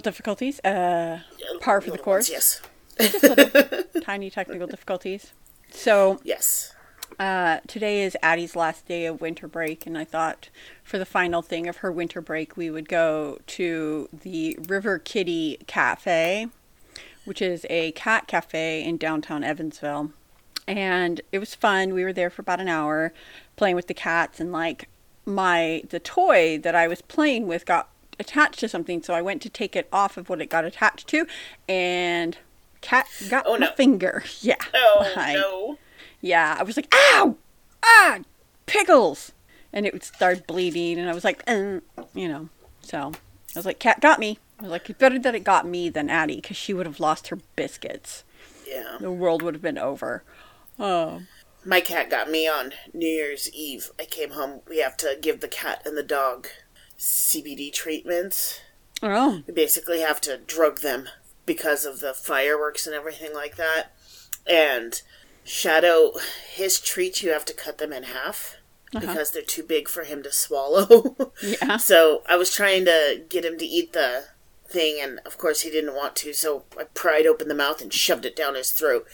technical difficulties. Uh, par for the course. ones, Just little tiny technical difficulties. So Yes. Yes. uh, today is Addie's last day of winter break, and I thought for the final thing of her winter break, we would go to the River Kitty Cafe, which is a cat cafe in downtown Evansville. And it was fun. We were there for about an hour playing with the cats, and like my the toy that I was playing with got attached to something, so I went to take it off of what it got attached to, and cat got Oh, my no. finger. Yeah. Oh I- no. yeah, I was like, ow, ah, pickles, and it started bleeding, and I was like, uh, you know, so I was like, cat got me. I was like, it's better that it got me than Addie, because she would have lost her biscuits. Yeah. The world would have been over. Oh, My cat got me on New Year's Eve. I came home. We have to give the cat and the dog CBD treatments. oh, We basically have to drug them because of the fireworks and everything like that. And Shadow, his treats, you have to cut them in half uh-huh. because they're too big for him to swallow. yeah. So I was trying to get him to eat the thing, and of course he didn't want to. So I pried open the mouth and shoved it down his throat,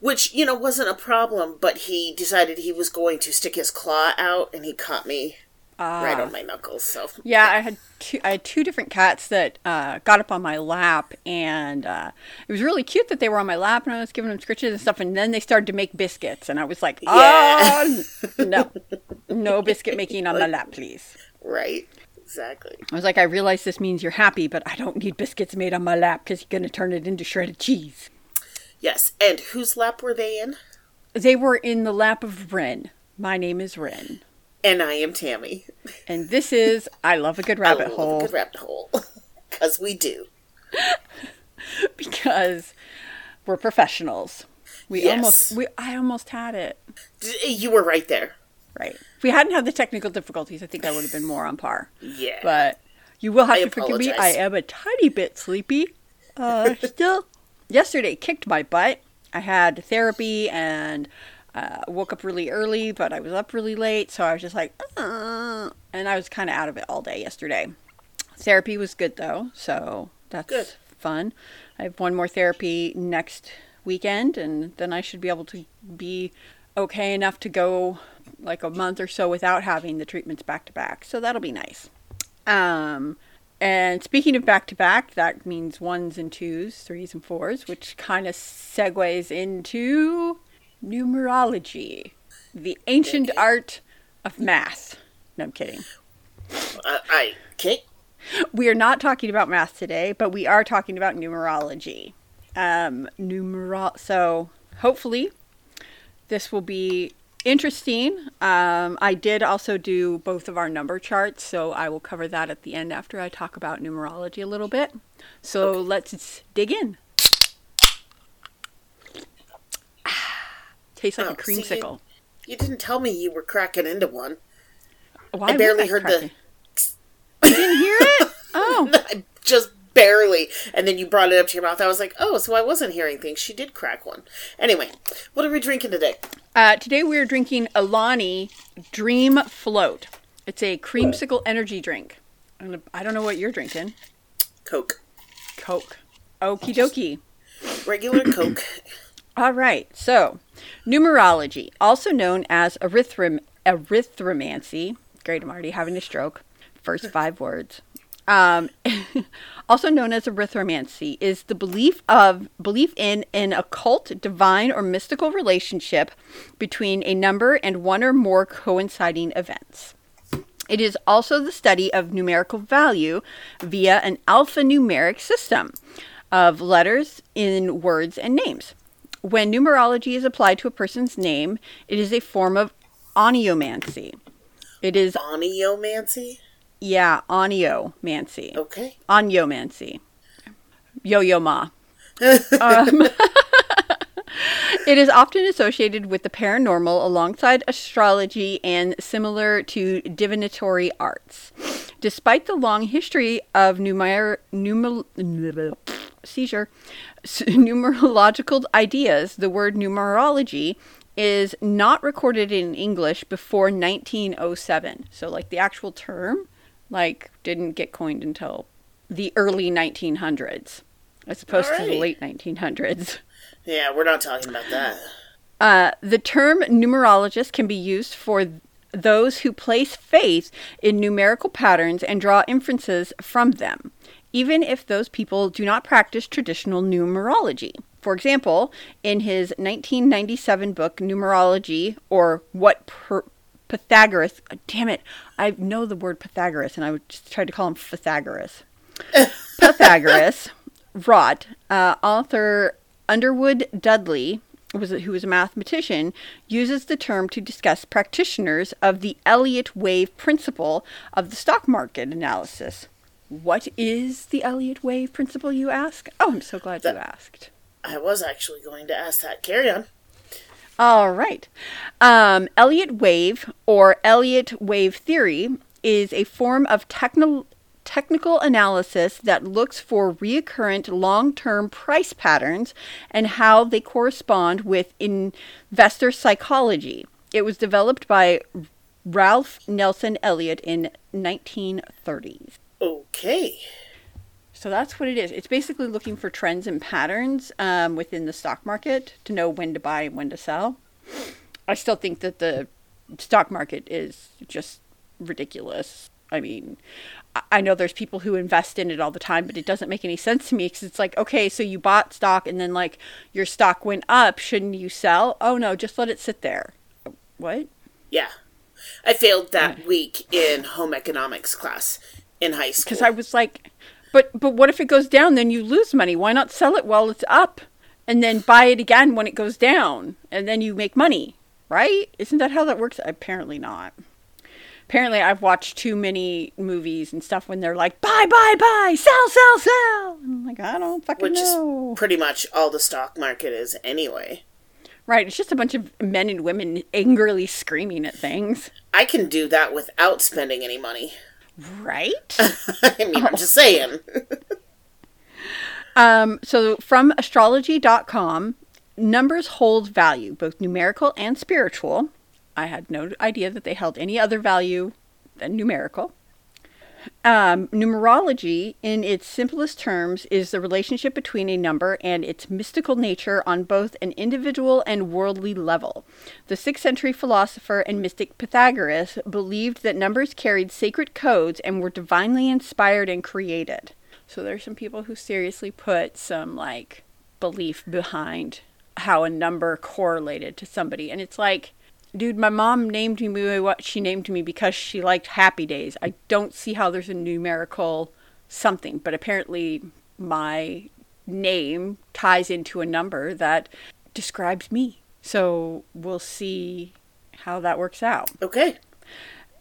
which you know wasn't a problem. But he decided he was going to stick his claw out, and he caught me right on my knuckles. So Yeah, I had two. I had two different cats that uh, got up on my lap, and uh, it was really cute that they were on my lap, and I was giving them scritches and stuff. And then they started to make biscuits, and I was like, "Oh no, no biscuit making on my lap, please." right, exactly. I was like, "I realize this means you're happy, but I don't need biscuits made on my lap because you're gonna turn it into shredded cheese." Yes, and whose lap were they in? They were in the lap of Rin. My name is Rin, And I am Tammy. and this is I love a good rabbit I love hole. a good rabbit hole, because we do. because we're professionals. We Yes. almost we I almost had it. D- You were right there. Right. If we hadn't had the technical difficulties, I think I would have been more on par. Yeah. But you will have I to forgive me. I apologize. am a tiny bit sleepy. Uh, still, yesterday kicked my butt. I had therapy and uh, woke up really early, but I was up really late, so I was just like, uh, and I was kind of out of it all day yesterday. Therapy was good though, so that's Good. fun. I have one more therapy next weekend, and then I should be able to be okay enough to go like a month or so without having the treatments back to back. So that'll be nice. Um, and speaking of back to back, that means ones and twos, threes and fours, which kind of segues into numerology, the ancient art of math. No, I'm kidding. I, I okay. We are not talking about math today, but we are talking about numerology. Um, numero- so hopefully this will be interesting. Um, I did also do both of our number charts, so I will cover that at the end after I talk about numerology a little bit. So let's dig in. Tastes like Oh, a you- creamsicle. You didn't tell me you were cracking into one. Why would barely heard the- crack? You didn't hear it? Oh. I just barely. And then you brought it up to your mouth. I was like, oh, so I wasn't hearing things. She did crack one. Anyway, what are we drinking today? Uh, today we are drinking Alani Dream Float. It's a creamsicle energy drink. I don't know what you're drinking. Coke. Coke. Okie dokie. Regular Coke. All right. So, numerology, also known as arithrom- arithromancy. Great, I'm already having a stroke. First five words. Um, also known as arithromancy, is the belief of belief in an occult, divine, or mystical relationship between a number and one or more coinciding events. It is also the study of numerical value via an alphanumeric system of letters in words and names. When numerology is applied to a person's name, it is a form of oniomancy. It is, oniomancy. yeah, oniomancy. Okay. Oniomancy. Yo yo ma. um, it is often associated with the paranormal alongside astrology and similar to divinatory arts. Despite the long history of numer- numer- seizure, s- numerological ideas, the word numerology is not recorded in English before 1907. So, like, the actual term, like, didn't get coined until the early 1900s, as opposed to the late 1900s. Yeah, we're not talking about that. Uh, the term numerologist can be used for those who place faith in numerical patterns and draw inferences from them, even if those people do not practice traditional numerology. For example, in his 1997 book, Numerology, or What per- Pythagoras, damn it, I know the word Pythagoras, and I would just try to call him Pythagoras. Pythagoras wrought, uh, author Underwood Dudley, was who was a mathematician, uses the term to discuss practitioners of the Elliott wave principle of the stock market analysis. What is the Elliott wave principle, you ask? Oh, I'm so glad you asked. I was actually going to ask that. Carry on. All right. Um, Elliott wave or Elliott wave theory is a form of techno- technical analysis that looks for recurrent long term price patterns and how they correspond with investor psychology. It was developed by Ralph Nelson Elliott in 1930s. Okay. So that's what it is. It's basically looking for trends and patterns um, within the stock market to know when to buy and when to sell. I still think that the stock market is just ridiculous. I mean, I- I know there's people who invest in it all the time, but it doesn't make any sense to me because it's like, okay, so you bought stock and then like your stock went up. Shouldn't you sell? Oh no, just let it sit there. What? Yeah. I failed that week in home economics class in high school. Because I was like, but but what if it goes down? Then you lose money. Why not sell it while it's up, and then buy it again when it goes down, and then you make money, right? Isn't that how that works? Apparently not. Apparently, I've watched too many movies and stuff when they're like, buy, buy, buy, sell, sell, sell. I'm like, I don't fucking which know. is pretty much all the stock market is anyway. right? It's just a bunch of men and women angrily screaming at things, I can do that without spending any money. Right? I mean, I'm just saying. Um, so from astrology.com, numbers hold value, both numerical and spiritual. I had no idea that they held any other value than numerical. Um, numerology, in its simplest terms, is the relationship between a number and its mystical nature on both an individual and worldly level. The 6th century philosopher and mystic Pythagoras believed that numbers carried sacred codes and were divinely inspired and created. So there's some people who seriously put some like belief behind how a number correlated to somebody. And it's like, dude, my mom named me what she named me because she liked happy days. I don't see how there's a numerical something, but apparently my name ties into a number that describes me. So we'll see how that works out. Okay.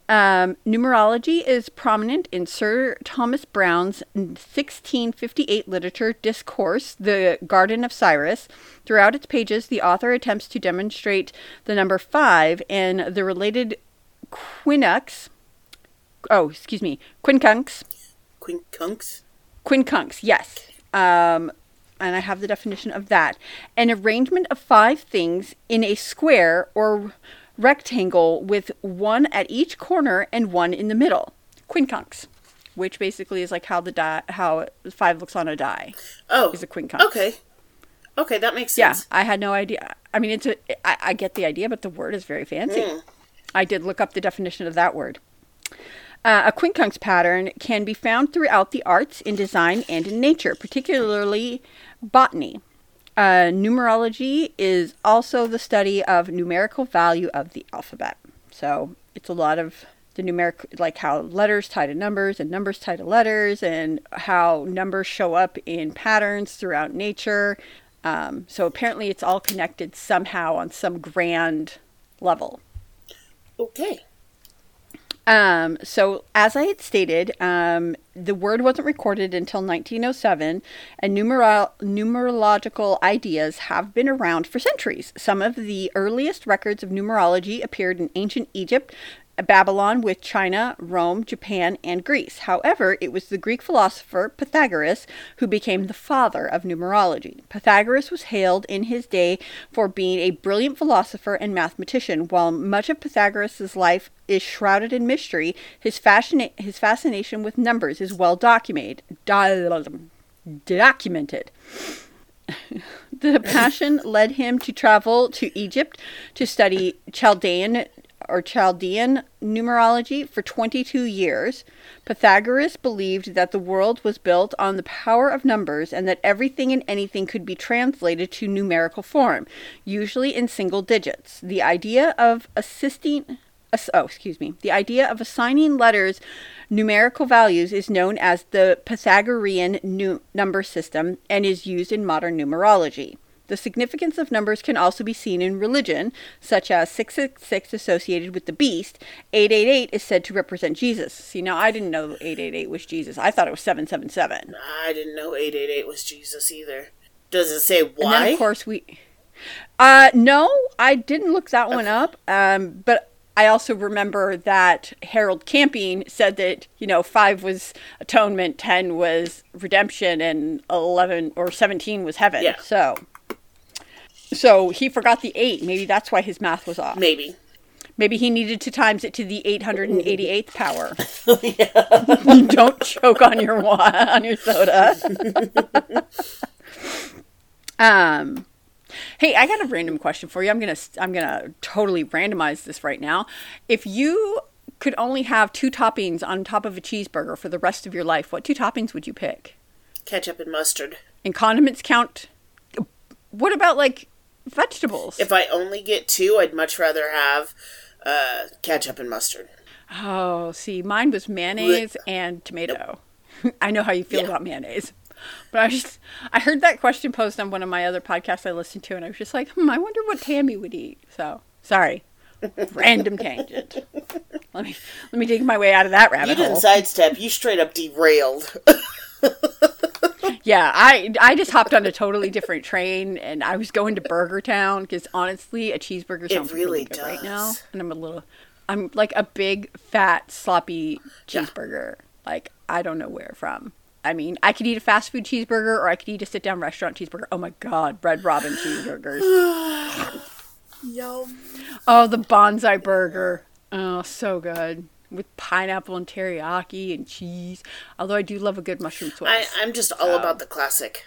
Um, numerology is prominent in Sir Thomas Browne's 1658 literature discourse, The Garden of Cyrus. Throughout its pages, the author attempts to demonstrate the number five and the related quinux. Oh, excuse me, quincunx. Quincunx. Quincunx, yes. Um, and I have the definition of that. An arrangement of five things in a square or rectangle with one at each corner and one in the middle. Quincunx, which basically is like how the die, how five looks on a die. Oh. Is a quincunx. Okay. Okay, that makes sense. Yeah. I had no idea. I mean, it's a. I, I get the idea, but the word is very fancy. I did look up the definition of that word. Uh, a quincunx pattern can be found throughout the arts, in design, and in nature, particularly botany. Uh, numerology is also the study of numerical value of the alphabet. So it's a lot of the numeric, like how letters tie to numbers and numbers tie to letters, and how numbers show up in patterns throughout nature. Um, so apparently, it's all connected somehow on some grand level. Okay. Um, so, as I had stated, um, the word wasn't recorded until 1907, and numero- numerological ideas have been around for centuries. Some of the earliest records of numerology appeared in ancient Egypt Babylon with China, Rome, Japan, and Greece. However, it was the Greek philosopher Pythagoras who became the father of numerology. Pythagoras was hailed in his day for being a brilliant philosopher and mathematician. While much of Pythagoras's life is shrouded in mystery, his, fascina- his fascination with numbers is well documented. documented. the passion led him to travel to Egypt to study Chaldean or Chaldean numerology for 22 years. Pythagoras believed that the world was built on the power of numbers and that everything and anything could be translated to numerical form, usually in single digits. The idea of assisting oh, excuse me. The idea of assigning letters numerical values is known as the Pythagorean nu- number system and is used in modern numerology. The significance of numbers can also be seen in religion, such as 666 associated with the beast. 888 is said to represent Jesus. See, now I didn't know 888 was Jesus. I thought it was 777. I didn't know 888 was Jesus either. Does it say why? And then, of course, we. Uh, no, I didn't look that one up. Um, but I also remember that Harold Camping said that, you know, five was atonement, 10 was redemption, and 11 or 17 was heaven. Yeah. So, so he forgot the eight. Maybe that's why his math was off. Maybe. Maybe he needed to times it to the 888th power. Don't choke on your on your soda. um, Hey, I got a random question for you. I'm gonna I'm gonna totally randomize this right now. If you could only have two toppings on top of a cheeseburger for the rest of your life, what two toppings would you pick? Ketchup and mustard. And condiments count. What about like vegetables? If I only get two, I'd much rather have uh, ketchup and mustard. Oh, see, mine was mayonnaise and tomato. Nope. I know how you feel yeah. about mayonnaise. But I just I heard that question posed on one of my other podcasts I listened to, and I was just like, hmm, I wonder what Tammy would eat. So sorry, random tangent. Let me let me dig my way out of that rabbit hole. You didn't sidestep. You straight up derailed. yeah, I I just hopped on a totally different train, and I was going to Burger Town because honestly, a cheeseburger sounds really, really, good does. right now, and I'm a little. I'm like a big fat sloppy cheeseburger. Yeah. Like I don't know where from. I mean, I could eat a fast food cheeseburger or I could eat a sit down restaurant cheeseburger. Oh my god, Red Robin cheeseburgers. Yum. Oh, the Banzai burger. Oh, so good. With pineapple and teriyaki and cheese. Although I do love a good mushroom Swiss. I, I'm just all so. about the classic.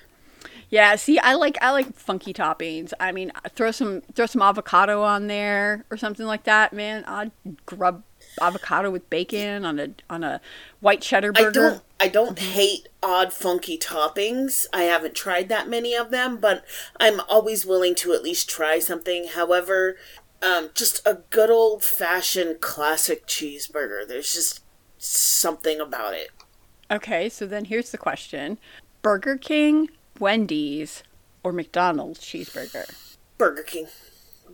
Yeah, see, I like I like funky toppings. I mean, throw some throw some avocado on there or something like that, man. I'd grub avocado with bacon on a on a white cheddar burger. I don't I don't mm-hmm. hate odd funky toppings. I haven't tried that many of them, but I'm always willing to at least try something. However, um, just a good old fashioned classic cheeseburger. There's just something about it. Okay, so then here's the question: Burger King, Wendy's, or McDonald's cheeseburger? Burger King.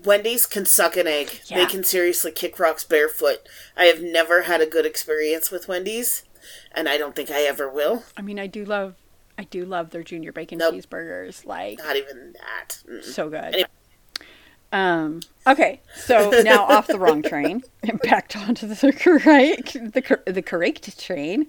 Wendy's can suck an egg. Yeah. They can seriously kick rocks barefoot. I have never had a good experience with Wendy's, and I don't think I ever will. I mean, I do love, I do love their junior bacon nope. cheeseburgers. Like not even that. Mm-mm. So good. Anyway. Um. Okay. So now off the wrong train and back onto the correct, the the correct train.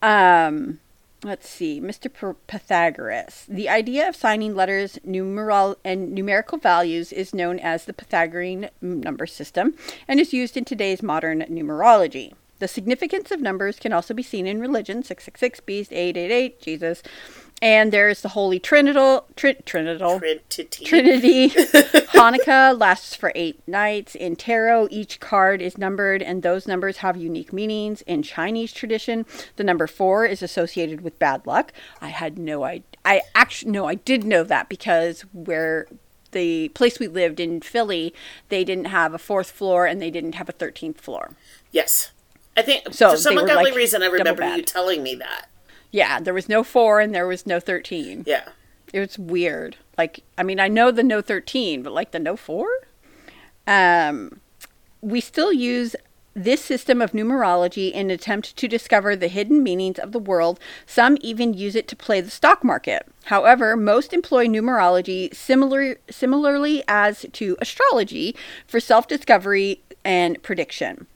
Um let's see, Mr. Pythagoras. The idea of signing letters, numeral, and numerical values is known as the Pythagorean number system and is used in today's modern numerology. The significance of numbers can also be seen in religion 666, Beast, 888, Jesus, and there's the Holy Trinital, tri- Trinital, Trinity. Trinity. Hanukkah lasts for eight nights. In tarot, each card is numbered, and those numbers have unique meanings. In Chinese tradition, the number four is associated with bad luck. I had no idea. I actually no, I did know that because where the place we lived in Philly, they didn't have a fourth floor and they didn't have a thirteenth floor. Yes, I think so. For some ungodly like reason, I remember you telling me that. Yeah, there was no four and there was no 13. Yeah. It was weird. Like, I mean, I know the no 13, but like the no four? Um, we still use this system of numerology in an attempt to discover the hidden meanings of the world. Some even use it to play the stock market. However, most employ numerology similar, similarly as to astrology for self discovery and prediction.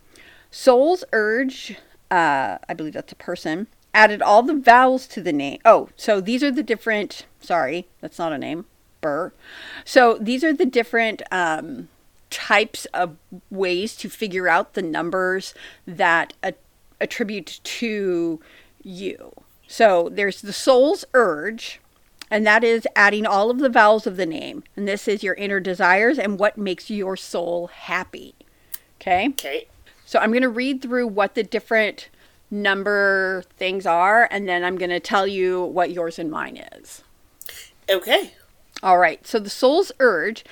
Soul's Urge, uh, I believe that's a person, added all the vowels to the name. Oh, so these are the different, sorry, that's not a name, Burr. So these are the different um, types of ways to figure out the numbers that a- attribute to you. So there's the soul's urge, and that is adding all of the vowels of the name. And this is your inner desires and what makes your soul happy. Okay? Okay. So I'm going to read through what the different number things are, and then I'm going to tell you what yours and mine is. Okay. All right. So the soul's urge,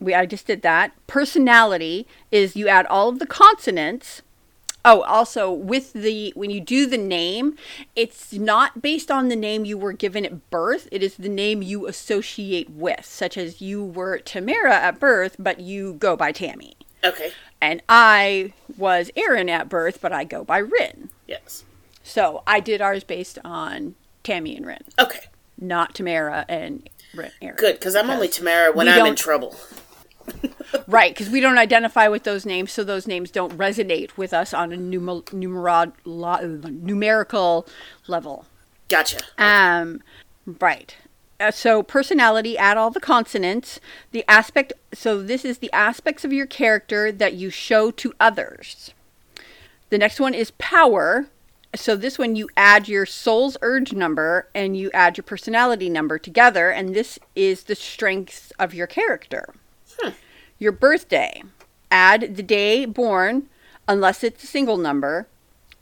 we I just did that. Personality is you add all of the consonants. Oh, also with the when you do the name, it's not based on the name you were given at birth. It is the name you associate with, such as you were Tamara at birth, but you go by Tammy. Okay. And I was Aaron at birth, but I go by Rin. Yes. So I did ours based on Tammy and Rin, Okay. not Tamara and Rin. Aaron. Good, because I'm only Tamara when I'm in trouble. Right, because we don't identify with those names, so those names don't resonate with us on a numer- numerod- lo- numerical level. Gotcha. Um, right. Uh, so personality, add all the consonants. The aspect. So this is the aspects of your character that you show to others. The next one is power. So this one you add your soul's urge number and you add your personality number together, and this is the strengths of your character. Your birthday. Add the day born, unless it's a single number,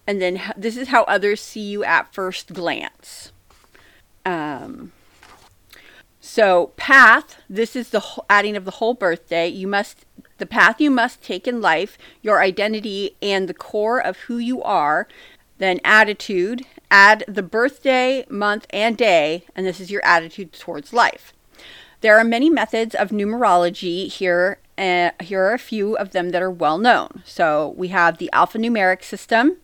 and then this is how others see you at first glance. Um, so path. This is the adding of the whole birthday. You must the path you must take in life, your identity, and the core of who you are. Then attitude. Add the birthday, month, and day, and this is your attitude towards life. There are many methods of numerology here. Uh, here are a few of them that are well known. So we have the alphanumeric system,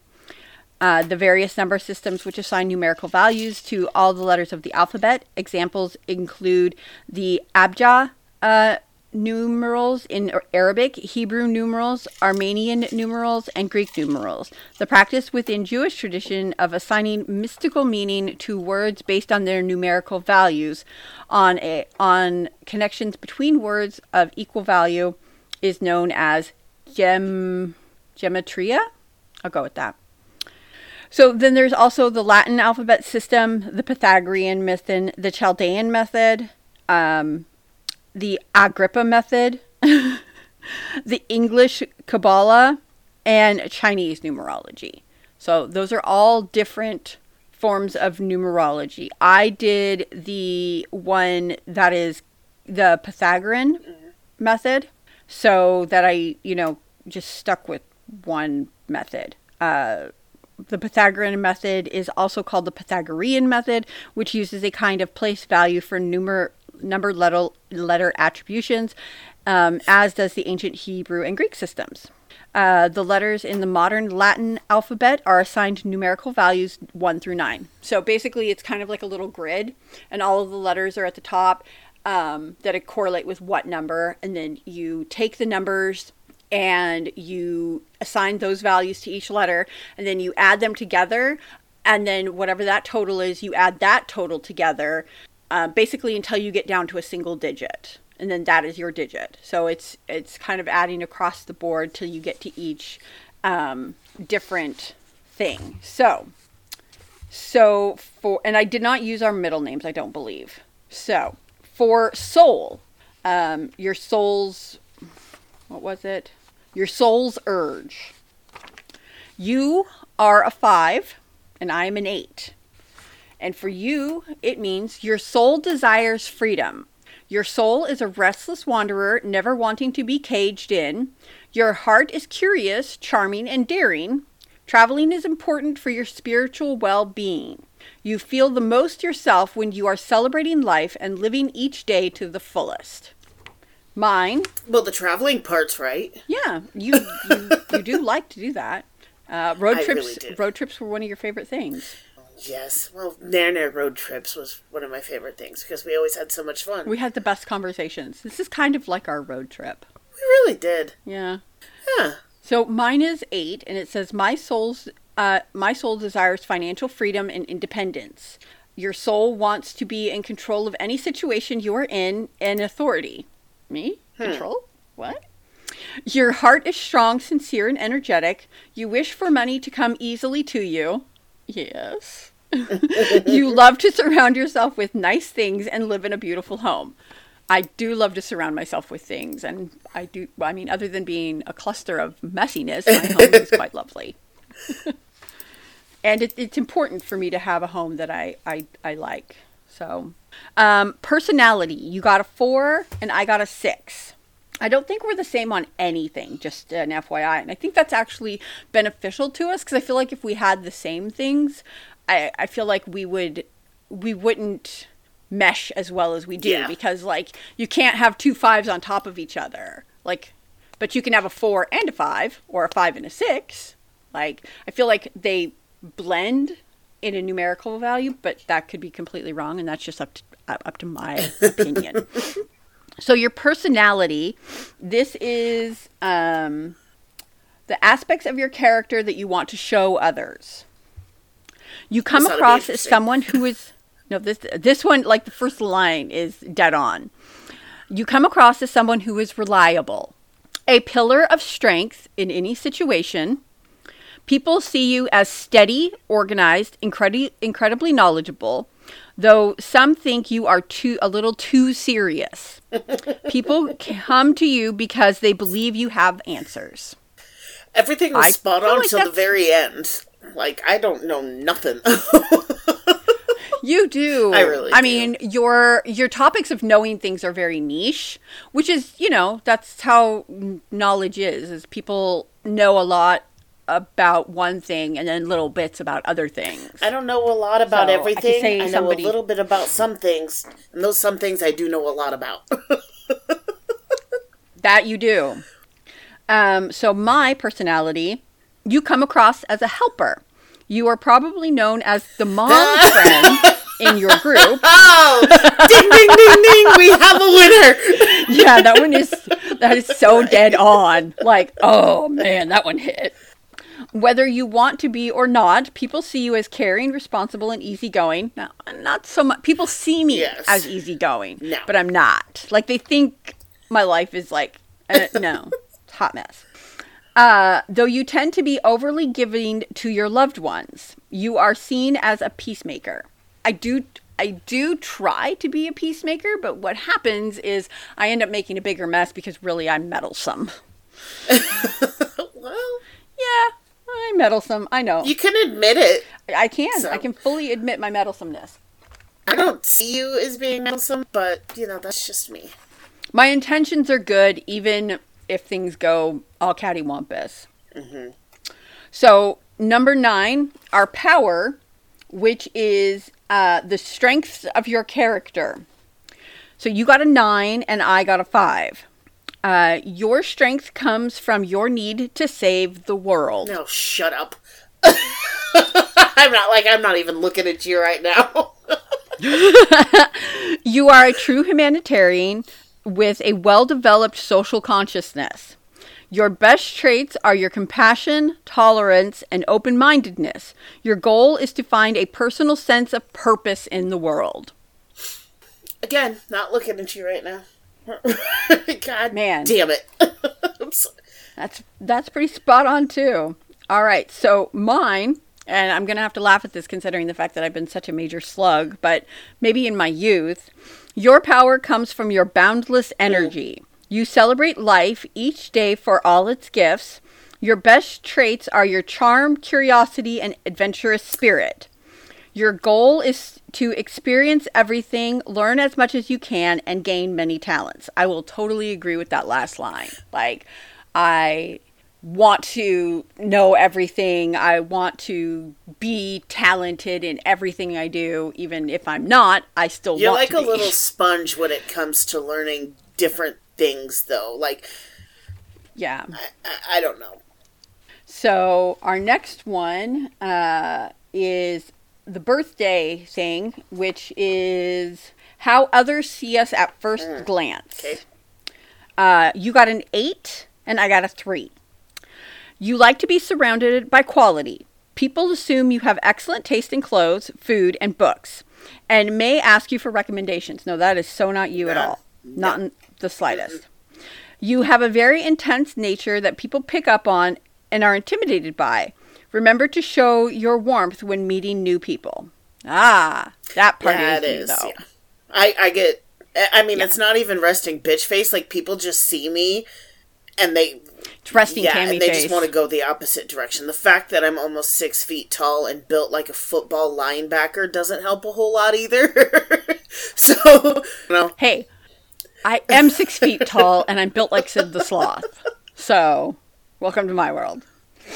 uh, the various number systems which assign numerical values to all the letters of the alphabet. Examples include the Abjad uh, numerals in Arabic, Hebrew numerals, Armenian numerals, and Greek numerals. The practice within Jewish tradition of assigning mystical meaning to words based on their numerical values on a on connections between words of equal value is known as gem gematria. I'll go with that. So then there's also the Latin alphabet system, the Pythagorean method, the Chaldean method, um, the Agrippa method, the English Kabbalah, and Chinese numerology. So those are all different forms of numerology. I did the one that is the Pythagorean method, so that I, you know, just stuck with one method. Uh, the Pythagorean method is also called the Pythagorean method, which uses a kind of place value for numer- number letter, letter attributions, um, as does the ancient Hebrew and Greek systems. Uh, the letters in the modern Latin alphabet are assigned numerical values 1 through 9. So basically, it's kind of like a little grid, and all of the letters are at the top um, that correlate with what number, and then you take the numbers and you assign those values to each letter and then you add them together and then whatever that total is you add that total together uh, basically until you get down to a single digit and then that is your digit so it's it's kind of adding across the board till you get to each um, different thing so so for and i did not use our middle names i don't believe so for soul um, your soul's what was it? Your soul's urge. You are a five, and I am an eight. And for you, it means your soul desires freedom. Your soul is a restless wanderer, never wanting to be caged in. Your heart is curious, charming, and daring. Traveling is important for your spiritual well being. You feel the most yourself when you are celebrating life and living each day to the fullest. Mine Well, the traveling part's right. yeah, you you, you do like to do that. Uh, road I trips really road trips were one of your favorite things. Yes. Well, Nair Nair road trips was one of my favorite things because we always had so much fun. We, had the best conversations. This is kind of like our road trip. We really did. Yeah. Yeah. So mine is eight, and it says, "My soul's uh, my soul desires financial freedom and independence. Your soul wants to be in control of any situation you are in and authority. Me? Control? What? Your heart is strong, sincere, and energetic. You wish for money to come easily to you. Yes. you love to surround yourself with nice things and live in a beautiful home. I do love to surround myself with things, and I do. I mean, other than being a cluster of messiness, my home is quite lovely. and it, it's important for me to have a home that I I, I like. So, um, personality, you got a four, and I got a six. I don't think we're the same on anything, just an FYI. And I think that's actually beneficial to us because I feel like if we had the same things, I, I feel like we would we wouldn't mesh as well as we do Yeah. because like you can't have two fives on top of each other. Like but you can have a four and a five or a five and a six. Like I feel like they blend in a numerical value, but that could be completely wrong and that's just up to up to my opinion. So your personality, this is um, the aspects of your character that you want to show others. You come This ought to be across as someone who is no this this one like the first line is dead on. You come across as someone who is reliable, a pillar of strength in any situation. People see you as steady, organized, incredi- incredibly knowledgeable, though some think you are too a little too serious. People come to you because they believe you have answers. Everything was I spot on like till the very end. Like I don't know nothing. You do. I really I do. mean, your your topics of knowing things are very niche, which is, you know, that's how knowledge is. Is people know a lot about one thing and then little bits about other things. I don't know a lot about So, I everything. say I, know somebody- a little bit about some things, and those some things I do know a lot about. That you do. Um, so my personality, you come across as a helper. You are probably known as the mom friend in your group. oh, ding ding ding ding! We have a winner. Yeah, that one is that is so dead on. Like, oh man, that one hit. Whether you want to be or not, people see you as caring, responsible, and easygoing. Now, not so much. People see me Yes. as easygoing, No. but I'm not. Like they think my life is like uh, no, hot mess. Uh, though you tend to be overly giving to your loved ones, you are seen as a peacemaker. I do I do try to be a peacemaker, but what happens is I end up making a bigger mess because really I'm meddlesome. well, Yeah, I'm meddlesome. I know. you can admit it. I can. So- I can fully admit my meddlesomeness. I don't see you as being meddlesome, but you know that's just me. My intentions are good, even if things go all cattywampus. So, number nine, our power, which is uh, the strengths of your character. So, you got a nine, and I got a five. Uh, your strength comes from your need to save the world. No, shut up. I'm not like I'm not even looking at you right now. You are a true humanitarian with a well developed social consciousness. Your best traits are your compassion, tolerance, and open mindedness. Your goal is to find a personal sense of purpose in the world. Again, not looking at you right now. God Man. damn it. That's that's pretty spot on too. All right, so mine, and I'm gonna have to laugh at this considering the fact that I've been such a major slug, but maybe in my youth, your power comes from your boundless energy. You celebrate life each day for all its gifts. Your best traits are your charm, curiosity, and adventurous spirit. Your goal is to experience everything, learn as much as you can, and gain many talents. I will totally agree with that last line. Like, I want to know everything. I want to be talented in everything I do, even if I'm not. I still You're like a little sponge when it comes to learning different things, though. Like, yeah. I, I don't know. So our next one uh, is the birthday thing, which is how others see us at first glance. Okay. Uh, you got an eight, and I got a three. You like to be surrounded by quality. People assume you have excellent taste in clothes, food, and books, and may ask you for recommendations. No, that is so not you at all. Not in the slightest. You have a very intense nature that people pick up on and are intimidated by. Remember to show your warmth when meeting new people. Ah, that part Yeah, is, it you, though. Yeah. I I get. I mean, it's not even resting bitch face. Like people just see me, and they It's resting yeah, Tammy and they face. just want to go the opposite direction. The fact that I'm almost six feet tall and built like a football linebacker doesn't help a whole lot either. so, you know, Hey, I am six feet tall and I'm built like Sid the Sloth. So, welcome to my world.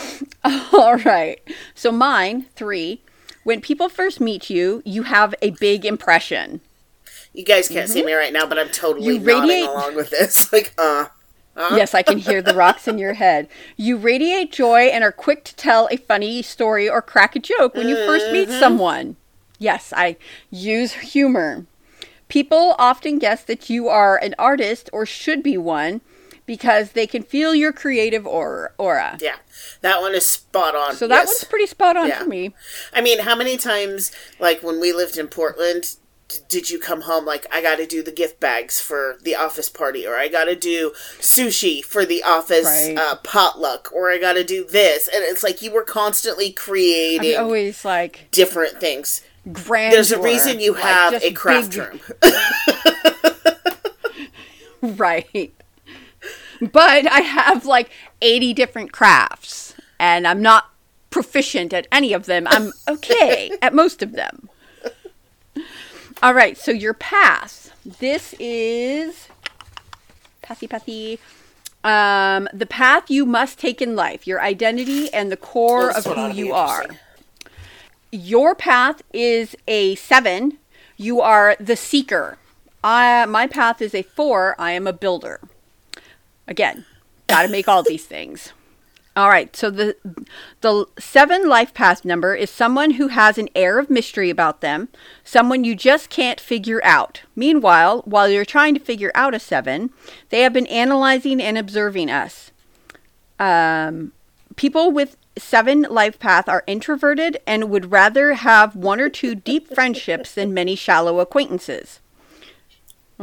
All right. So, mine, three. When people first meet you, you have a big impression. you guys can't see me right now, but I'm totally Mm-hmm. You radiate- along with this. Like, uh, Yes, I can hear the rocks in your head. You radiate joy and are quick to tell a funny story or crack a joke when you first meet someone. Yes, I use humor. People often guess that you are an artist or should be one because they can feel your creative aura. aura. yeah, that one is spot on. So that yes. one's pretty spot on Yeah. for me. I mean, how many times, like when we lived in Portland, d- did you come home like I got to do the gift bags for the office party, or I got to do sushi for the office Right. uh, potluck, or I got to do this, and it's like you were constantly creating I'm always like different things. grand. There's a reason you have a craft room. Right. But I have like 80 different crafts and I'm not proficient at any of them. I'm okay at most of them. All right, so your path. This is pathy pathy. Um, the path you must take in life, your identity and the core This of who you are. Your path is a seven. You are the seeker. I, my path is a four. I am a builder. Again, got to make all these things. All right. So the the seven life path number is someone who has an air of mystery about them, someone you just can't figure out. Meanwhile, while you're trying to figure out a seven, they have been analyzing and observing us. Um, people with seven life path are introverted and would rather have one or two deep friendships than many shallow acquaintances.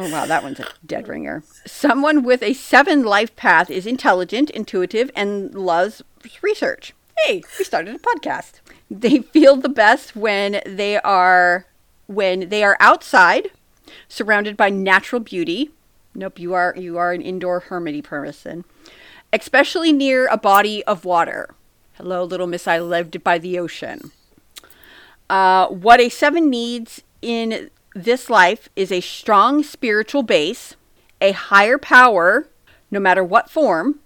Oh wow, that one's a dead ringer. Someone with a seven life path is intelligent, intuitive, and loves research. Hey, we started a podcast. They feel the best when they are when they are outside, surrounded by natural beauty. Nope, you are you are an indoor hermity person. Especially near a body of water. Hello, little miss, I lived by the ocean. Uh, what a seven needs in this life is a strong spiritual base, a higher power, no matter what form.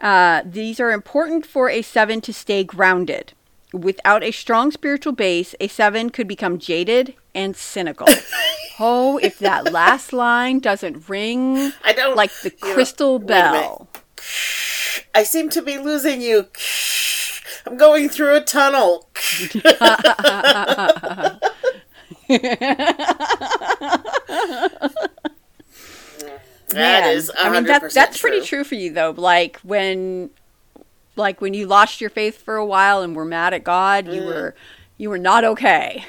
Uh, these are important for a seven to stay grounded. Without a strong spiritual base, a seven could become jaded and cynical. oh, if that last line doesn't ring I don't like the know, crystal minute. bell. I seem to be losing you. I'm going through a tunnel. That is I mean 100% that that's true. pretty true for you though. Like when like when you lost your faith for a while and were mad at God, you mm. were you were not okay.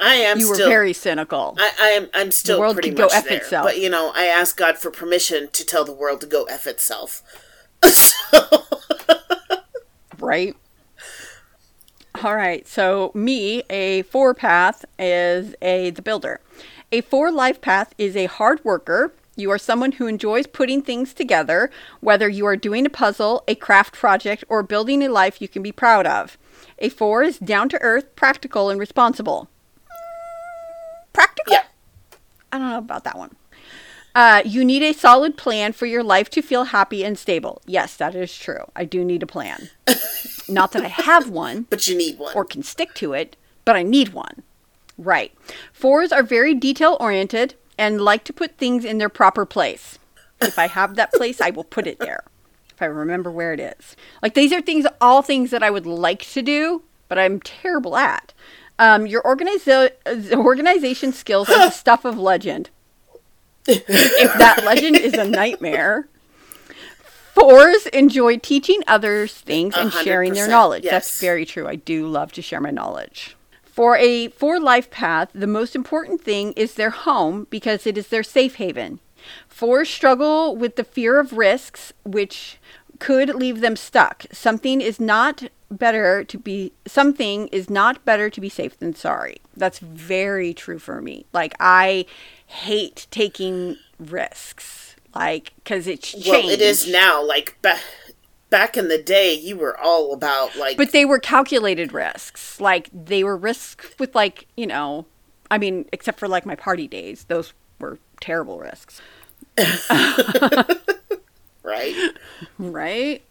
I am you were still very cynical. I, I am I'm still world pretty could go F there. itself. But you know, I asked God for permission to tell the world to go F itself. so right? All right. So me, a four path is a the builder. A four life path is a hard worker. You are someone who enjoys putting things together, whether you are doing a puzzle, a craft project, or building a life you can be proud of. A four is down to earth, practical, and responsible. Practical? Yeah. I don't know about that one. Uh, you need a solid plan for your life to feel happy and stable. Yes, that is true. I do need a plan. Not that I have one but you need one. or can stick to it, but I need one. Right. Fours are very detail oriented and like to put things in their proper place. If I have that place, I will put it there. If I remember where it is. Like these are things, all things that I would like to do, but I'm terrible at. Um, your organiza- organization skills are the stuff of legend. If that legend is a nightmare, Fours enjoy teaching others things and sharing their knowledge. yes. That's very true. I do love to share my knowledge. For a four life path, the most important thing is their home because it is their safe haven. Fours struggle with the fear of risks, which could leave them stuck. Something is not better to be something is not better to be safe than sorry. That's very true for me. Like I hate taking risks. Like cuz it's changed. Well, it is now. Like ba- back in the day, you were all about like. But they were calculated risks. Like they were risks with like, you know, I mean, except for like my party days, those were terrible risks. right. Right?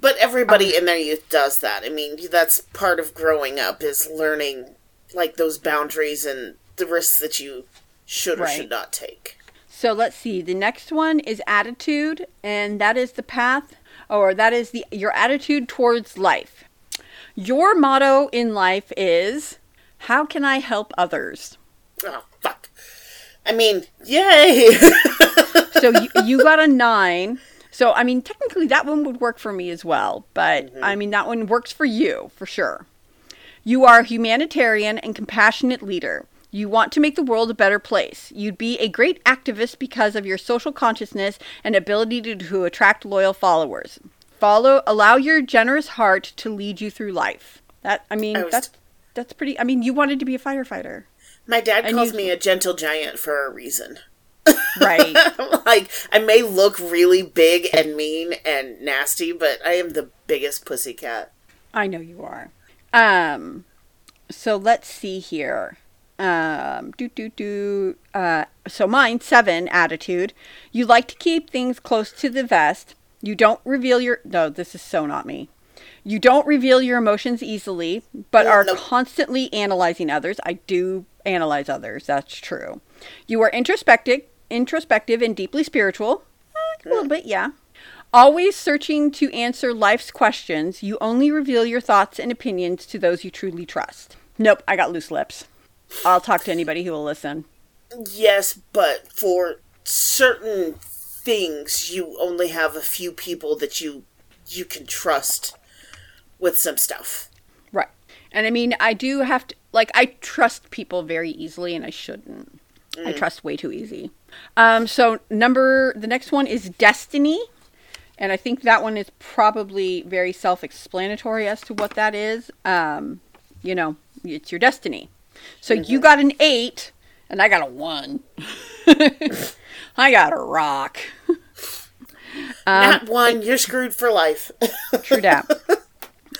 But everybody um, in their youth does that. I mean, that's part of growing up is learning like those boundaries and the risks that you should or Right. should not take. So let's see. The next one is attitude, and that is the path, or that is the your attitude towards life. Your motto in life is, "How can I help others?" Oh fuck! I mean, yay! So you, you got a nine. So I mean, technically that one would work for me as well, but mm-hmm. I mean that one works for you for sure. You are a humanitarian and compassionate leader. You want to make the world a better place. You'd be a great activist because of your social consciousness and ability to, to attract loyal followers. Follow allow your generous heart to lead you through life. That I mean I was- that's that's pretty I mean you wanted to be a firefighter. My dad And calls you- me a gentle giant for a reason. Right. like I may look really big and mean and nasty, but I am the biggest pussy cat. I know you are. Um, so let's see here. Um, do do do. Uh, so mine seven attitude. You like to keep things close to the vest. You don't reveal your. No, this is so not me. You don't reveal your emotions easily, but are no. constantly analyzing others. I do analyze others. That's true. You are introspective, introspective and deeply spiritual. Eh, a little bit, yeah. Always searching to answer life's questions, you only reveal your thoughts and opinions to those you truly trust. Nope, I got loose lips. I'll talk to anybody who will listen. Yes, but for certain things, you only have a few people that you you can trust with some stuff. Right. And I mean, I do have to, like, I trust people very easily, and I shouldn't. I trust way too easy. Um, so, number, the next one is Destiny. And I think that one is probably very self explanatory as to what that is. Um, you know, it's your destiny. So, you mm-hmm. got an eight, and I got a one. I got a rock. Not um, one, you're screwed for life. True that.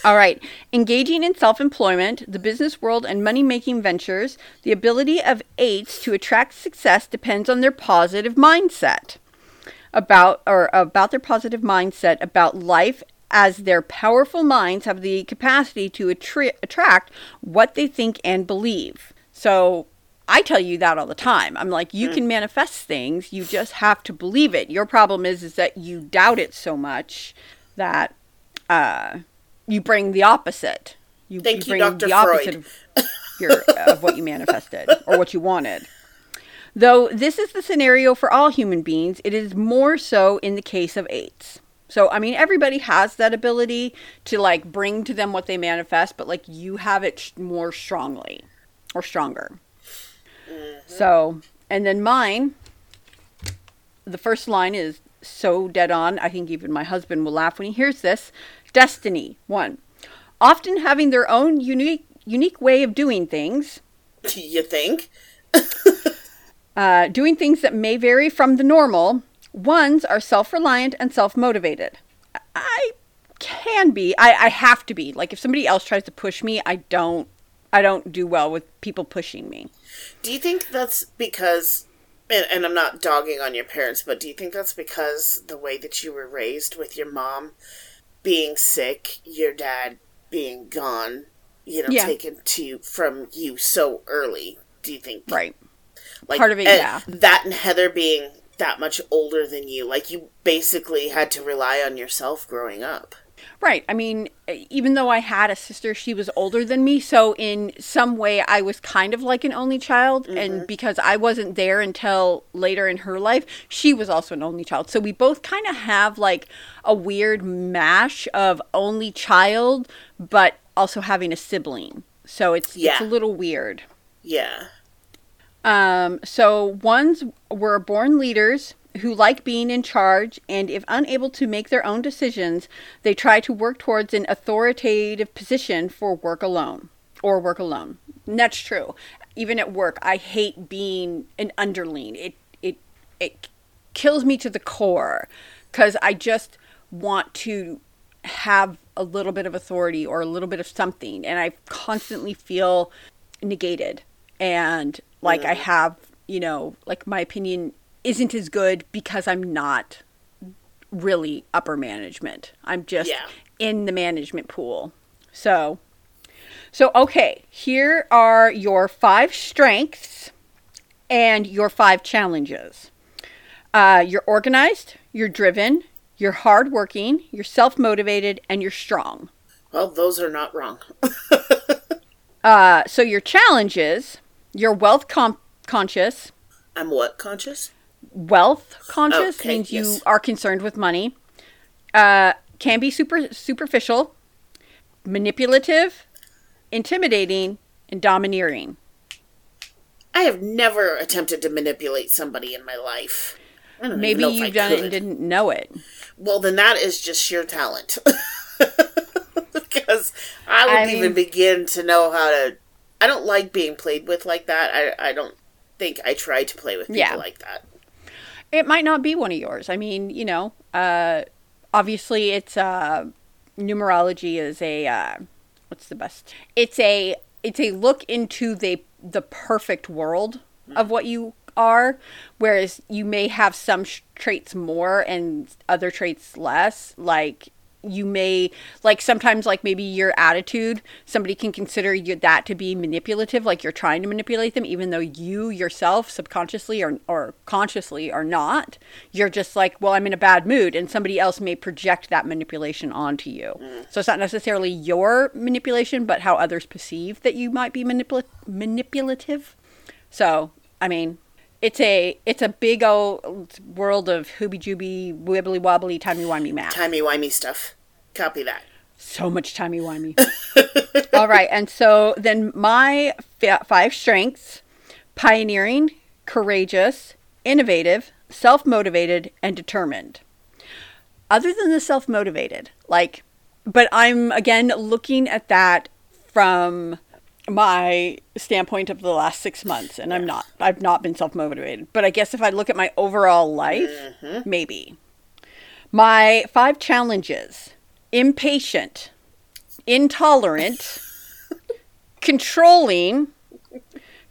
All right. Engaging in self employment, the business world, and money making ventures, the ability of eights to attract success depends on their positive mindset about or about their positive mindset about life as their powerful minds have the capacity to attri- attract what they think and believe. So I tell you that all the time. I'm like, you can manifest things, you just have to believe it. Your problem is is that you doubt it so much that uh, you bring the opposite. You, Thank you, bring Dr. the opposite Freud. of, your, of what you manifested or what you wanted. Though this is the scenario for all human beings, it is more so in the case of eights. So, I mean, everybody has that ability to like bring to them what they manifest, but like you have it sh- more strongly or stronger. So, and then mine, the first line is so dead on. I think even my husband will laugh when he hears this. Destiny, one. Often having their own unique unique way of doing things, Do you think? uh, doing things that may vary from the normal. Ones are self reliant and self motivated. I can be. I, I have to be. Like if somebody else tries to push me, I don't. I don't do well with people pushing me. Do you think that's because, and, and I'm not dogging on your parents, but do you think that's because the way that you were raised with your mom being sick, your dad being gone, you know, Yeah. taken to from you so early? Do you think Right. like part of it, yeah. That and Heather being that much older than you, like you basically had to rely on yourself growing up. Right. I mean, even though I had a sister, she was older than me. So, in some way, I was kind of like an only child. And mm-hmm. because I wasn't there until later in her life, she was also an only child. So, we both kind of have like a weird mash of only child, but also having a sibling. So, it's, it's a little weird. Yeah. Um, so ones were born leaders who like being in charge, and if unable to make their own decisions, they try to work towards an authoritative position for work alone or work alone. And that's true. Even at work, I hate being an underling. It it it kills me to the core because I just want to have a little bit of authority or a little bit of something, and I constantly feel negated and like I have, you know, like my opinion isn't as good because I'm not really upper management. I'm just Yeah. in the management pool. So so okay, here are your five strengths and your five challenges. Uh, you're organized, you're driven, you're hardworking, you're self-motivated, and you're strong. Well, those are not wrong. Uh, so your challenges, you're wealth com- conscious. I'm what conscious? Wealth conscious Okay, means you are concerned with money. Uh, can be super superficial, manipulative, intimidating, and domineering. I have never attempted to manipulate somebody in my life. Maybe even I you've done it and didn't know it. Well, then that is just sheer talent. because I I wouldn't even mean- begin to know how to. I don't like being played with like that. I, I don't think I try to play with people Yeah. like that. It might not be one of yours. I mean, you know, uh, obviously it's uh, numerology is a uh, what's the best? It's a it's a look into the the perfect world of what you are, whereas you may have some sh- traits more and other traits less. Like you may like sometimes like maybe your attitude somebody can consider you that to be manipulative like you're trying to manipulate them even though you yourself subconsciously or, or consciously are not. You're just like well i'm in a bad mood and somebody else may project that manipulation onto you. Mm. So it's not necessarily your manipulation but how others perceive that you might be manipula- manipulative. So i mean it's a it's a big old world of hooby jooby wibbly wobbly timey wimey math. Timey wimey stuff. Copy that. so much timey wimey. All right, and so then my five strengths: pioneering, courageous, innovative, self-motivated, and determined. Other than the self-motivated, like, but I'm again looking at that from my standpoint of the last six months, and I'm not. I've not been self-motivated, but I guess if I look at my overall life, mm-hmm. maybe. My five challenges impatient, intolerant, controlling,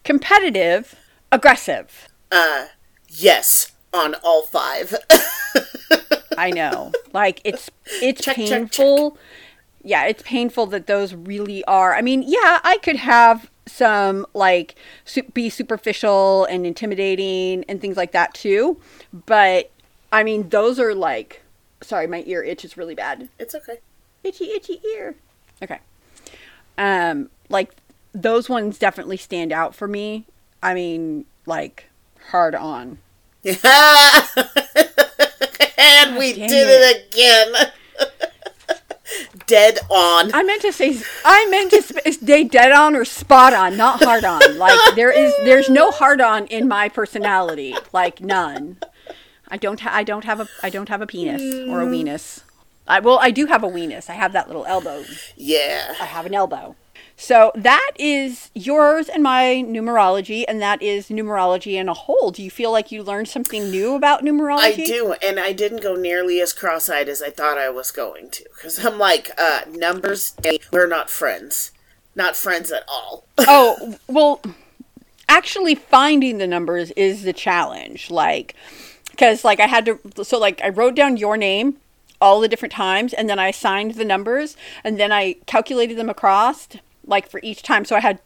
competitive, aggressive. Uh, yes, on all five. I know. Like it's it's Check, check, painful. Yeah, it's painful that those really are. I mean, yeah, I could have some like be superficial and intimidating and things like that too, but I mean, those are like sorry, my ear itch is really bad. it's okay. itchy itchy ear okay um like those ones definitely stand out for me i mean like hard on Yeah. and we did it, again. Dead on. i meant to say i meant to stay dead on or spot on not hard on like there is there's no hard on in my personality like none i don't ha- i don't have a i don't have a penis or a weenus I, well i do have a weenus i have that little elbow Yeah. I have an elbow. So that is yours and my numerology, and that is numerology in a whole. Do you feel like you learned something new about numerology? I do, and I didn't go nearly as cross-eyed as I thought I was going to, because I'm like, uh, numbers. We're not friends, not friends at all. oh, well, actually finding the numbers is the challenge. Like, because like I had to, so like I wrote down your name all the different times, and then I assigned the numbers, and then I calculated them across, like for each time. So I had,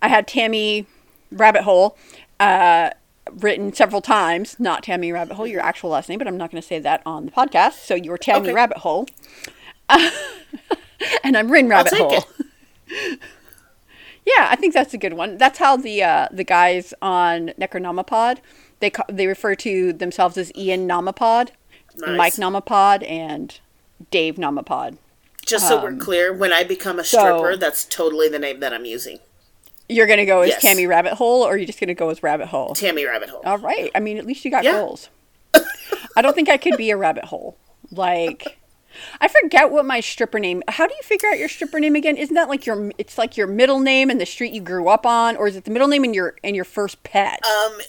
I had Tammy Rabbit Hole. Uh, written several times, not Tammy Rabbit Hole, your actual last name, but I'm not going to say that on the podcast. So you're Tammy Okay. Rabbit Hole. and I'm Rin Rabbit Hole. yeah, I think that's a good one. That's how the uh, the guys on Necronomipod they ca- they refer to themselves as Ian Nomipod, Nice. Mike Nomipod, and Dave Nomipod. Just so we're clear, when I become a Um, so- stripper, that's totally the name that I'm using. You're gonna go as Yes. Tammy Rabbit Hole, or are you just gonna go as Rabbit Hole? Tammy Rabbit Hole. All right. I mean, at least you got Yeah. goals. I don't think I could be a rabbit hole. Like, I forget what my stripper name. How do you figure out your stripper name again? Isn't that like your? It's like your middle name and the street you grew up on, or is it the middle name and your and your first pet? Um,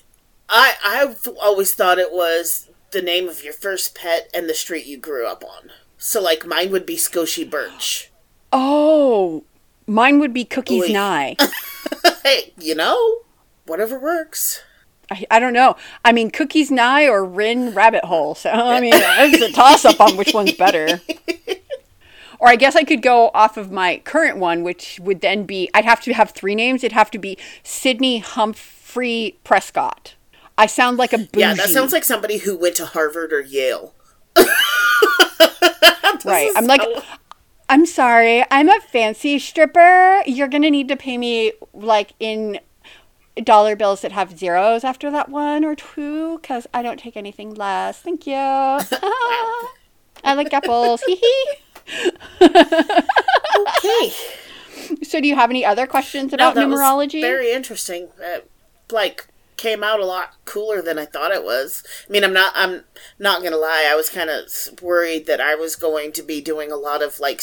I I've always thought it was the name of your first pet and the street you grew up on. So like mine would be Scotia Birch. oh, mine would be Cookies Oy. Nye. hey, you know, whatever works. I, I don't know. I mean, Cookies Nye or Rin Rabbit Hole. So I mean, it's a toss up on which one's better. Or I guess I could go off of my current one, which would then be I'd have to have three names. It'd have to be Sydney Humphrey Prescott. I sound like a bougie. Yeah, that sounds like somebody who went to Harvard or Yale. right. I'm like, so- I'm sorry. I'm a fancy stripper. You're gonna need to pay me like in dollar bills that have zeros after that one or two, because I don't take anything less. Thank you. I like apples. Hee hee. Okay. So, do you have any other questions No, about was numerology? very interesting. Uh, like came out a lot cooler than I thought it was. I mean, I'm not I'm not gonna lie. I was kind of worried that I was going to be doing a lot of like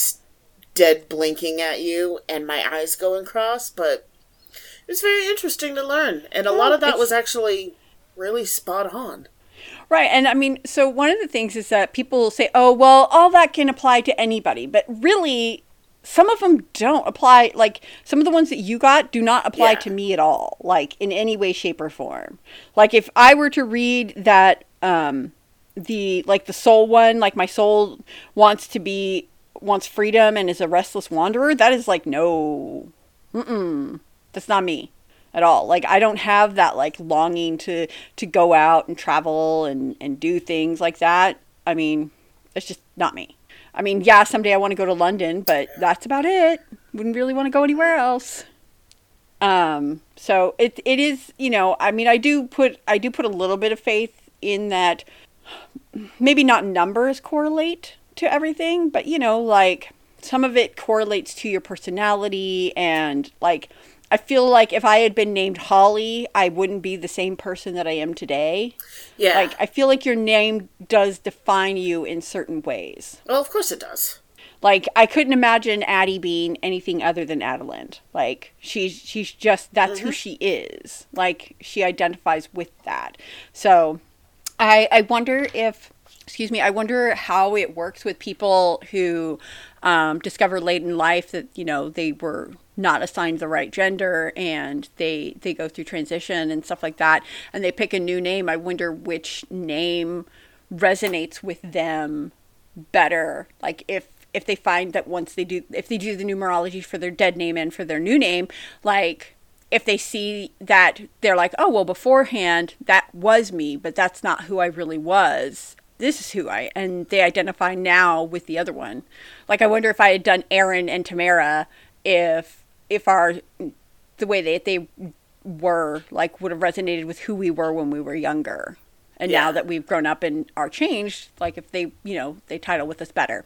dead blinking at you and my eyes going cross, but it was very interesting to learn, and a lot of that was actually really spot on. Right. And I mean, so one of the things is that people say, oh, well, all that can apply to anybody. But really, some of them don't apply. Like, some of the ones that you got do not apply Yeah. to me at all, like, in any way, shape, or form. Like, if I were to read that, um, the, like, the soul one, like, my soul wants to be, wants freedom and is a restless wanderer, that is like, no, mm-mm, that's not me at all. Like I don't have that like longing to to go out and travel and and do things like that. I mean, it's just not me. I mean, yeah, someday I want to go to London, but that's about it. Wouldn't really want to go anywhere else. Um, so it it is, you know, I mean, I do put I do put a little bit of faith in that maybe not numbers correlate to everything, but you know, like some of it correlates to your personality and like I feel like if I had been named Holly, I wouldn't be the same person that I am today. Yeah. Like I feel like your name does define you in certain ways. well, of course it does. Like I couldn't imagine Addie being anything other than Adeland. Like she's she's just that's who mm-hmm. she is. Like she identifies with that. So I I wonder if excuse me, I wonder how it works with people who um, discover late in life that you know they were not assigned the right gender and they they go through transition and stuff like that and they pick a new name. I wonder which name resonates with them better like if if they find that once they do if they do the numerology for their dead name and for their new name like if they see that they're like oh well beforehand that was me but that's not who i really was this is who i and they identify now with the other one. Like i wonder if i had done aaron and tamara if if our the way that they were like would have resonated with who we were when we were younger. And now that we've grown up and are changed like if they you know they title with us better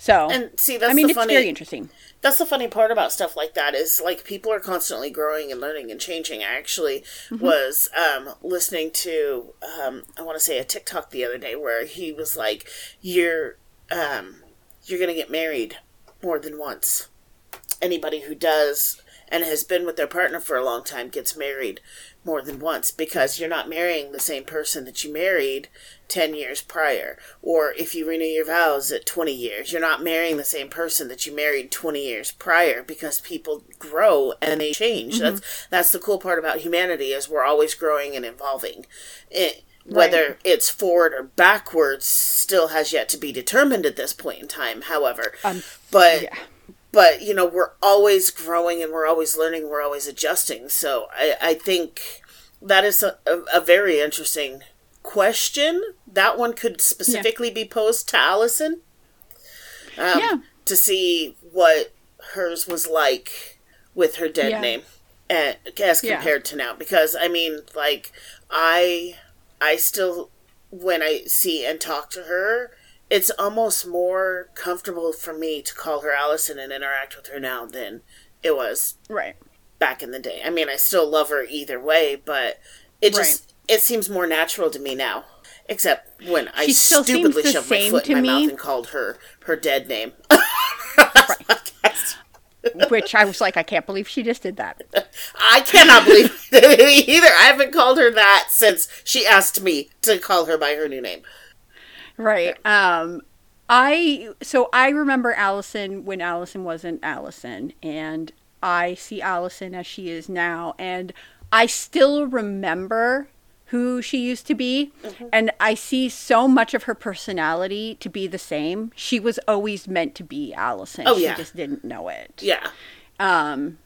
so And see, that's i mean the it's funny. very interesting that's the funny part about stuff like that is like people are constantly growing and learning and changing. I actually Mm-hmm. was um, listening to um, I want to say a TikTok the other day where he was like, "You're um, you're gonna get married more than once. Anybody who does and has been with their partner for a long time gets married more than once because you're not marrying the same person that you married 10 years prior. Or if you renew your vows at 20 years, you're not marrying the same person that you married 20 years prior because people grow and they change. That's that's the cool part about humanity is we're always growing and evolving. It, whether it's forward or backwards still has yet to be determined at this point in time, however. Um, but yeah. but you know we're always growing and we're always learning we're always adjusting so i, I think that is a, a very interesting question that one could specifically be posed to allison Um, Yeah. To see what hers was like with her dead Yeah. name and, as Yeah. compared to now. Because, I mean, like, I, I still, when I see and talk to her, it's almost more comfortable for me to call her Allison and interact with her now than it was Right. back in the day. I mean, I still love her either way, but it just it seems more natural to me now. Except when I She seems stupidly shoved my foot to in my me. mouth and called her her dead name. Which I was like, I can't believe she just did that. I cannot believe it either. I haven't called her that since she asked me to call her by her new name. Right. Um I so I remember Allison when Allison wasn't Allison and I see Allison as she is now and I still remember who she used to be Mm-hmm. and I see so much of her personality to be the same. She was always meant to be Allison. Oh, she yeah. just didn't know it. Yeah. Um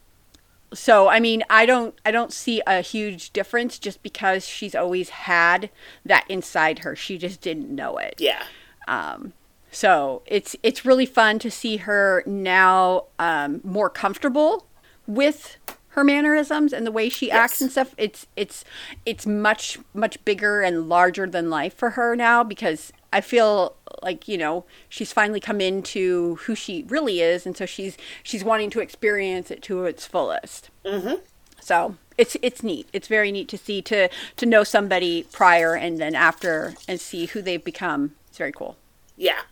so I mean I don't I don't see a huge difference just because she's always had that inside her. She just didn't know it. Yeah. Um, so it's it's really fun to see her now um, more comfortable with her mannerisms and the way she acts and stuff. It's it's it's much much bigger and larger than life for her now because I feel like you know she's finally come into who she really is, and so she's she's wanting to experience it to its fullest. Mm-hmm. So it's it's neat. It's very neat to see to to know somebody prior and then after and see who they've become. It's very cool. Yeah.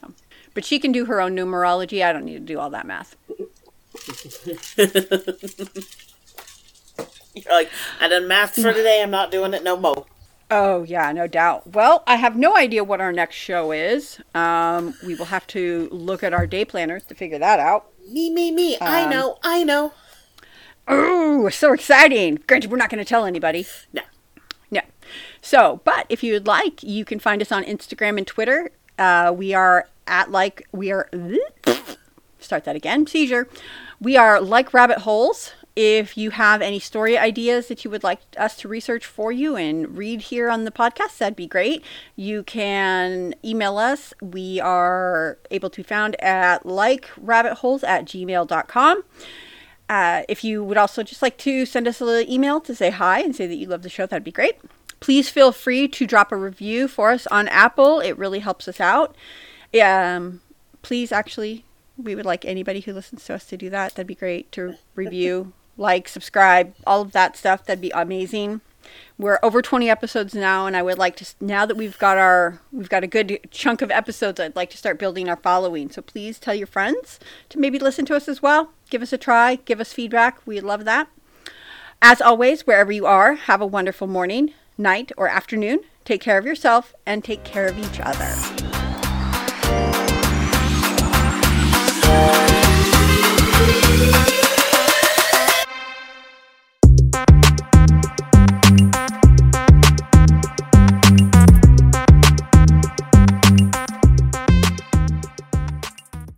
So, but she can do her own numerology. I don't need to do all that math. You're like, I done math for today, I'm not doing it no more. Oh yeah, no doubt. Well, I have no idea what our next show is. Um, we will have to look at our day planners to figure that out. Me, me, me. I Um, know, I know. Oh, so exciting! Granted, we're not going to tell anybody. No. No. So, but if you would like, you can find us on Instagram and Twitter. Uh, we are at like we are. Start that again. Seizure. We are like rabbit holes. If you have any story ideas that you would like us to research for you and read here on the podcast, that'd be great. You can email us. We are able to be found at likerabbitholes at gmail.com. Uh, if you would also just like to send us a little email to say hi and say that you love the show, that'd be great. Please feel free to drop a review for us on Apple. It really helps us out. Um, please, actually, we would like anybody who listens to us to do that. That'd be great to review, like, subscribe, all of that stuff. That'd be amazing. We're over 20 episodes now, and I would like to now that we've got our we've got a good chunk of episodes. I'd like to start building our following. So please tell your friends to maybe listen to us as well. Give us a try. Give us feedback. We love that. As always, wherever you are, have a wonderful morning, night, or afternoon. Take care of yourself and take care of each other.